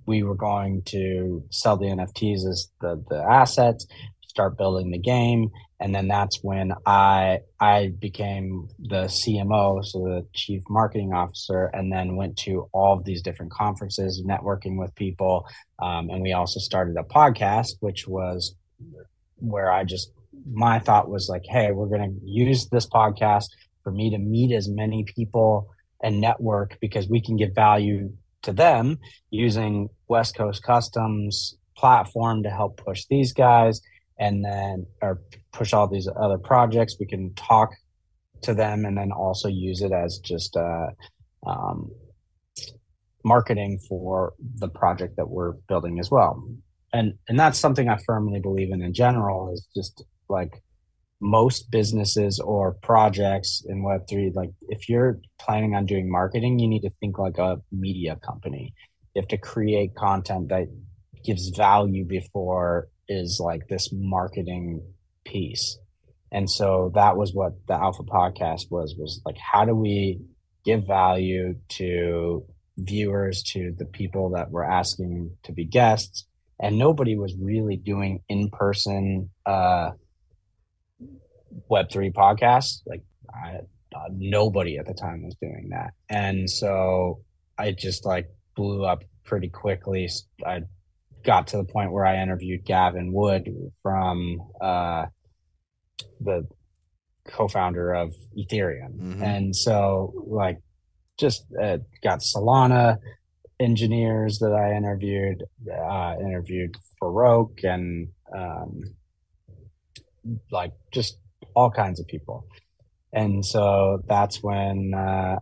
we were going to sell the NFTs as the the assets, start building the game, and then that's when I I became the CMO, so the chief marketing officer, and then went to all of these different conferences, networking with people, um, and we also started a podcast, which was where I just my thought was like, hey, we're going to use this podcast for me to meet as many people and network because we can give value to them using West Coast Customs platform to help push these guys and then or push all these other projects. We can talk to them and then also use it as just uh, um, marketing for the project that we're building as well. And and that's something I firmly believe in in general is just like most businesses or projects in web3 like if you're planning on doing marketing you need to think like a media company you have to create content that gives value before is like this marketing piece and so that was what the alpha podcast was was like how do we give value to viewers to the people that were asking to be guests and nobody was really doing in-person uh Web3 podcasts. Like, I, uh, nobody at the time was doing that. And so I just like blew up pretty quickly. I got to the point where I interviewed Gavin Wood from uh, the co-founder of Ethereum, mm-hmm. and so like just uh, got Solana engineers that I interviewed, uh, interviewed Farokh and um, like just all kinds of people. And so that's when, uh,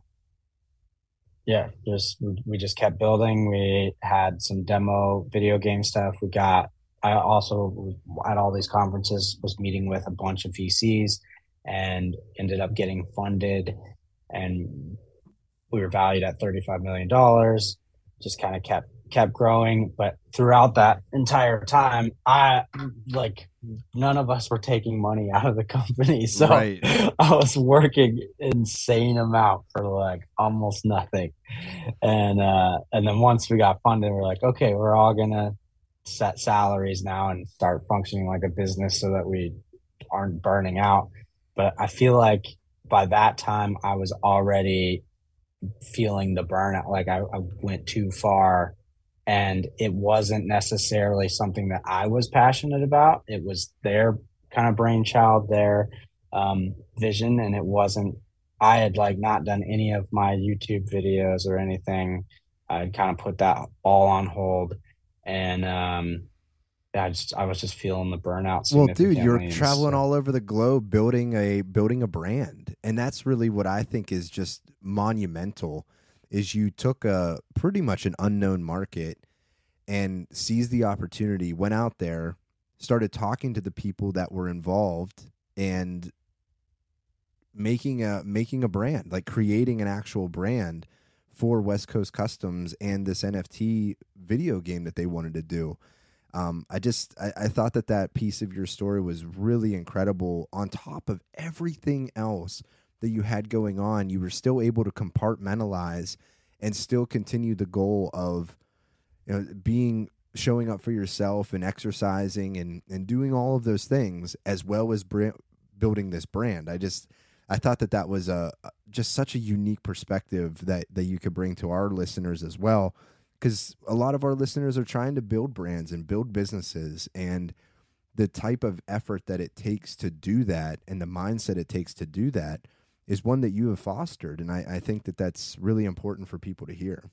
yeah, just we just kept building. We had some demo video game stuff. We got. I also at all these conferences was meeting with a bunch of VCs and ended up getting funded, and we were valued at thirty five million dollars. Just kind of kept kept growing. But throughout that entire time, I like none of us were taking money out of the company. So right. I was working insane amount for like almost nothing. And uh and then once we got funded, we're like, okay, we're all gonna set salaries now and start functioning like a business so that we aren't burning out. But I feel like by that time I was already feeling the burnout. Like I, I went too far and it wasn't necessarily something that I was passionate about. It was their kind of brainchild, their um, vision, and it wasn't. I had like not done any of my YouTube videos or anything. I had kind of put that all on hold, and um, I just I was just feeling the burnout. Well, dude, you're traveling all over the globe building a building a brand, and that's really what I think is just monumental is you took a pretty much an unknown market and seized the opportunity, went out there, started talking to the people that were involved and making a making a brand, like creating an actual brand for West Coast Customs and this NFT video game that they wanted to do. Um, I just I, I, thought that that piece of your story was really incredible. On top of everything else that you had going on, you were still able to compartmentalize and still continue the goal of you know being showing up for yourself and exercising and and doing all of those things as well as building this brand. I just I thought that that was a just such a unique perspective that that you could bring to our listeners as well because a lot of our listeners are trying to build brands and build businesses and the type of effort that it takes to do that and the mindset it takes to do that is one that you have fostered and I, I think that that's really important for people to hear.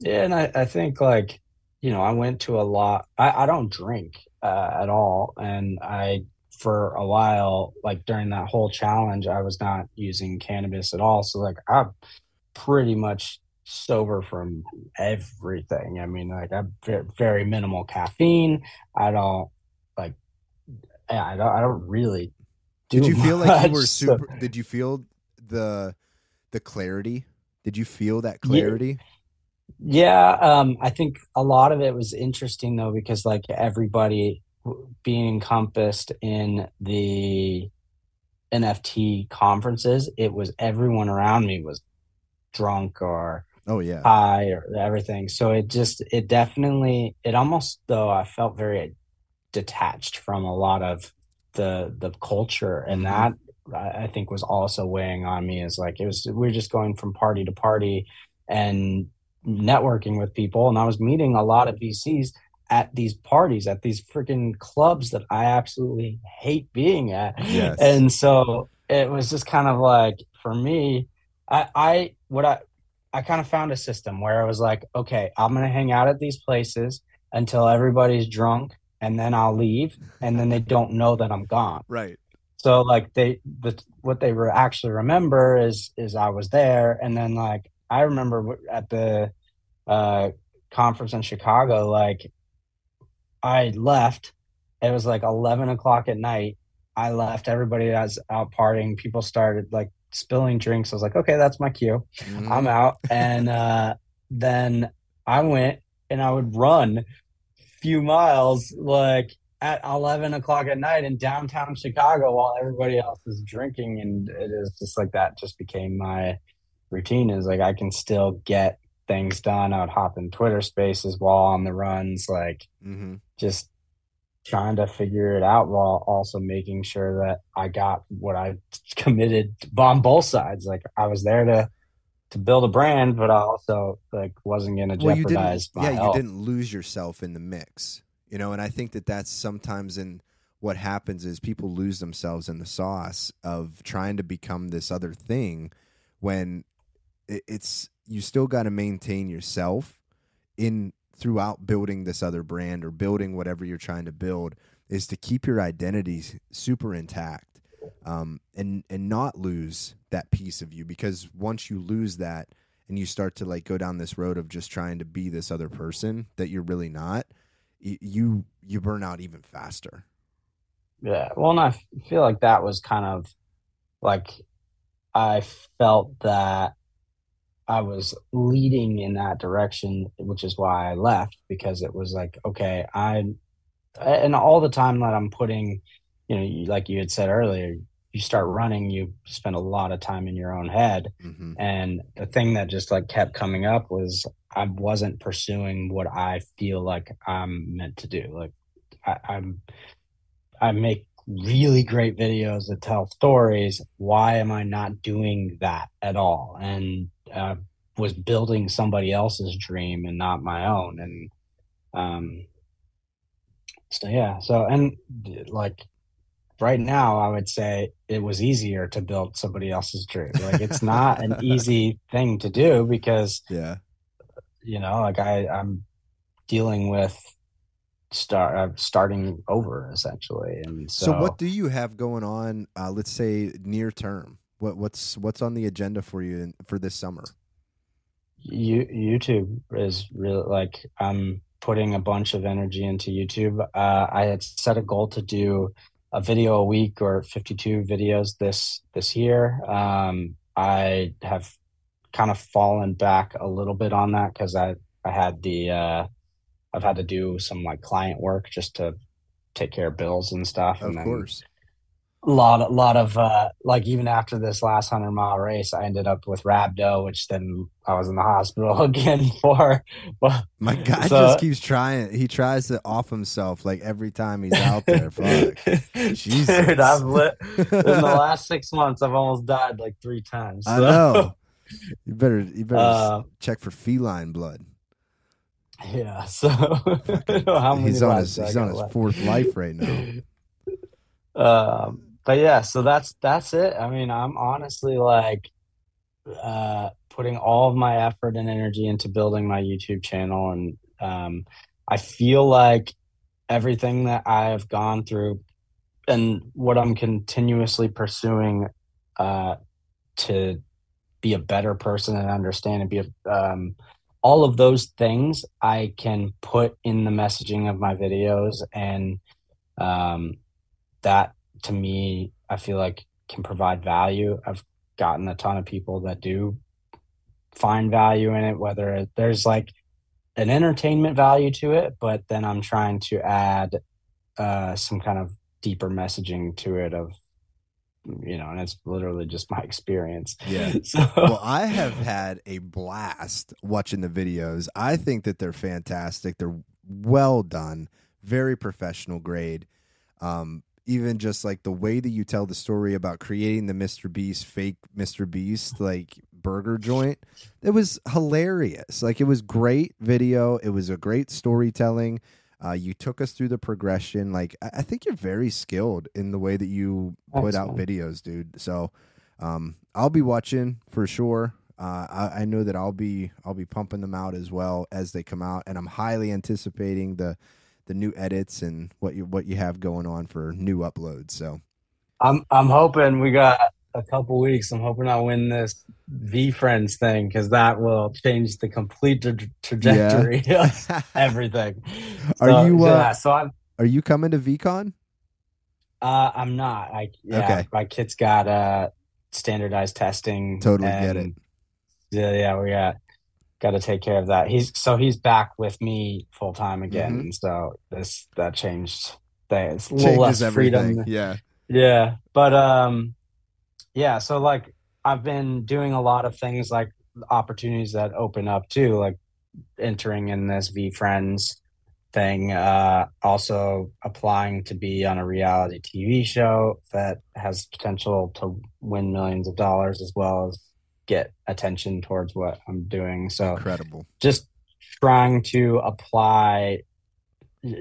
Yeah and i, I think like you know i went to a lot i, I don't drink uh, at all and i for a while like during that whole challenge i was not using cannabis at all so like i'm pretty much sober from everything. I mean like i'm very minimal caffeine. I don't like i don't, I don't really did you feel like you were super? So, did you feel the the clarity? Did you feel that clarity? Yeah, yeah um, I think a lot of it was interesting though because like everybody being encompassed in the NFT conferences, it was everyone around me was drunk or oh yeah high or everything. So it just it definitely it almost though I felt very detached from a lot of the the culture and mm-hmm. that I think was also weighing on me is like it was we are just going from party to party and networking with people and I was meeting a lot of VCs at these parties, at these freaking clubs that I absolutely hate being at. Yes. And so it was just kind of like for me, I, I what I I kind of found a system where I was like, okay, I'm gonna hang out at these places until everybody's drunk, and then I'll leave, and then they don't know that I'm gone. Right. So like they the what they were actually remember is is I was there, and then like I remember at the uh, conference in Chicago, like I left. It was like eleven o'clock at night. I left. Everybody was out partying. People started like spilling drinks. I was like, okay, that's my cue. Mhm. I'm out. And uh, then I went and I would run few miles like at 11 o'clock at night in downtown Chicago while everybody else is drinking. And it is just like that just became my routine is like I can still get things done. I would hop in Twitter spaces while on the runs, like Mhm. just trying to figure it out while also making sure that I got what I committed on both sides. Like I was there to to build a brand, but I also like wasn't going to well, you didn't, jeopardize my yeah, health. you didn't lose yourself in the mix, you know. And I think that that's sometimes in what happens is people lose themselves in the sauce of trying to become this other thing when it, it's you still got to maintain yourself in throughout building this other brand or building whatever you're trying to build is to keep your identity super intact um, and and not lose that piece of you because once you lose that and you start to like go down this road of just trying to be this other person that you're really not you you burn out even faster Yeah. Well, and i feel like that was kind of like I felt that I was leading in that direction, which is why I left because it was like, okay, I, and all the time that I'm putting, you know, like you had said earlier, you start running, you spend a lot of time in your own head. hmm And the thing that just like kept coming up was I wasn't pursuing what I feel like I'm meant to do. Like I, I'm, I make really great videos that tell stories. Why am I not doing that at all? And uh, was building somebody else's dream and not my own. And um, so yeah. So and like right now, I would say it was easier to build somebody else's dream. Like it's not an easy thing to do because yeah you know, like I I'm dealing with start uh, starting over essentially, and so, so, what do you have going on uh, let's say near term what what's what's on the agenda for you in, for this summer you, YouTube is really like I'm putting a bunch of energy into YouTube. Uh, I had set a goal to do a video a week or 52 videos this this year. Um, I have kind of fallen back a little bit on that because I I had the uh, I've had to do some like client work just to take care of bills and stuff. of and then course a lot, a lot of uh, like even after this last hundred mile race, I ended up with rhabdo, which then I was in the hospital again for. But my guy So- just keeps trying he tries to off himself like every time he's out there fuck Jesus. dude, I've lit in the last six months. I've almost died like three times. I know. You better you better Uh, check for feline blood. yeah. So I how many he's on his I on his left. fourth life right now. um but yeah so that's that's it. I mean i'm honestly like uh putting all of my effort and energy into building my youtube channel. And um i feel like everything that i have gone through and what i'm continuously pursuing uh to be a better person and understand and be a um all of those things i can put in the messaging of my videos and um that to me i feel like can provide value i've gotten a ton of people that do find value in it whether there's like an entertainment value to it but then i'm trying to add uh some kind of deeper messaging to it of you know and it's literally just my experience Yeah. so Well, I have had a blast watching the videos. I think that they're fantastic. They're well done, very professional grade. Um, even just like the way that you tell the story about creating the Mr. Beast fake Mr. Beast like burger joint, it was hilarious. Like it was great video. It was a great storytelling. Uh, you took us through the progression. Like I, I think you're very skilled in the way that you put out videos, dude. So um, I'll be watching for sure. Uh, I, I know that I'll be I'll be pumping them out as well as they come out, and I'm highly anticipating the the new edits and what you what you have going on for new uploads. So I'm I'm hoping we got a couple weeks. I'm hoping I win this VeeFriends thing because that will change the complete tra- trajectory of everything. Are So, you, uh, yeah, so I'm are you coming to VeeCon? uh I'm not. I yeah, Okay. my kid's got uh standardized testing. Totally get it. Yeah, yeah, we got got to take care of that. He's so he's back with me full time again. Mhm. So this that changed things. A little Changes less everything. freedom. Yeah. Yeah, but um, yeah. So like, I've been doing a lot of things like opportunities that open up too, like entering in this VeeFriends thing. Uh, also applying to be on a reality TV show that has potential to win millions of dollars as well as get attention towards what I'm doing. So Incredible. just trying to apply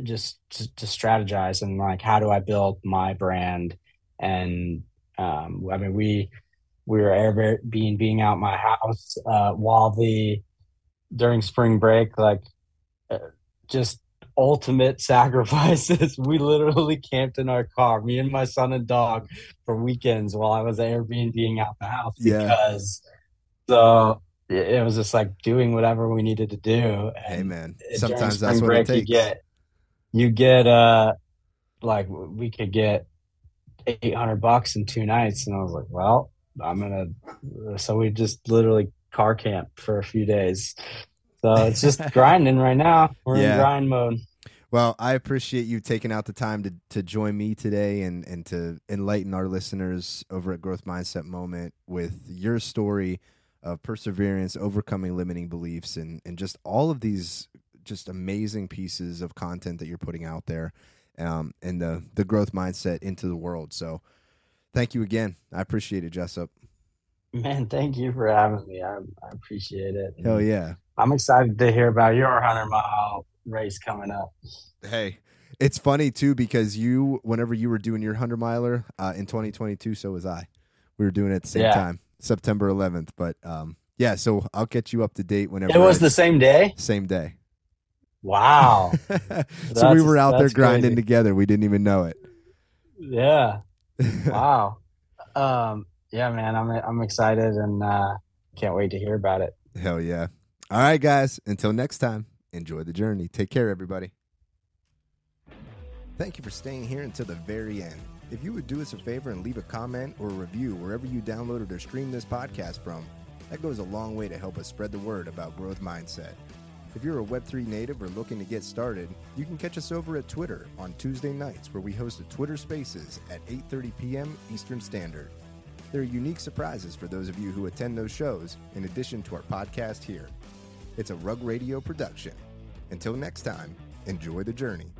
just to, to strategize and like how do I build my brand and um I mean we we were Airbnb being out my house uh while the during spring break like uh, just ultimate sacrifices we literally camped in our car me and my son and dog for weekends while I was Airbnb out the house Yeah. because so it was just like doing whatever we needed to do. Hey man. Sometimes that's what break, it takes. You get, you get, uh, like we could get eight hundred bucks in two nights, and I was like, well, I'm gonna. So we just literally car camp for a few days. So it's just grinding right now. We're Yeah. in grind mode. Well, I appreciate you taking out the time to, to join me today and, and to enlighten our listeners over at Growth Mindset Moment with your story of perseverance, overcoming limiting beliefs, and, and just all of these just amazing pieces of content that you're putting out there um, and the, the growth mindset into the world. So thank you again. I appreciate it, Jusup. Man, thank you for having me. I, I appreciate it. Hell yeah. I'm excited to hear about your hundred mile race coming up. Hey, it's funny too because you, whenever you were doing your hundred miler uh, in 2022, so was I. We were doing it at the same Yeah. time, September 11th. But um, yeah, so I'll get you up to date whenever. It was I- the same day. same day. Wow. so we were out there grinding crazy. together. We didn't even know it. Yeah. Wow. um, yeah, man, I'm I'm excited and uh, can't wait to hear about it. Hell yeah! All right, guys. Until next time, enjoy the journey. Take care, everybody. Thank you for staying here until the very end. If you would do us a favor and leave a comment or a review wherever you downloaded or streamed this podcast from, that goes a long way to help us spread the word about growth mindset. If you're a Web3 native or looking to get started, you can catch us over at Twitter on Tuesday nights where we host a Twitter Spaces at 8:30 p.m. Eastern Standard. There are unique surprises for those of you who attend those shows in addition to our podcast here. It's a Rug Radio production. Until next time, enjoy the journey.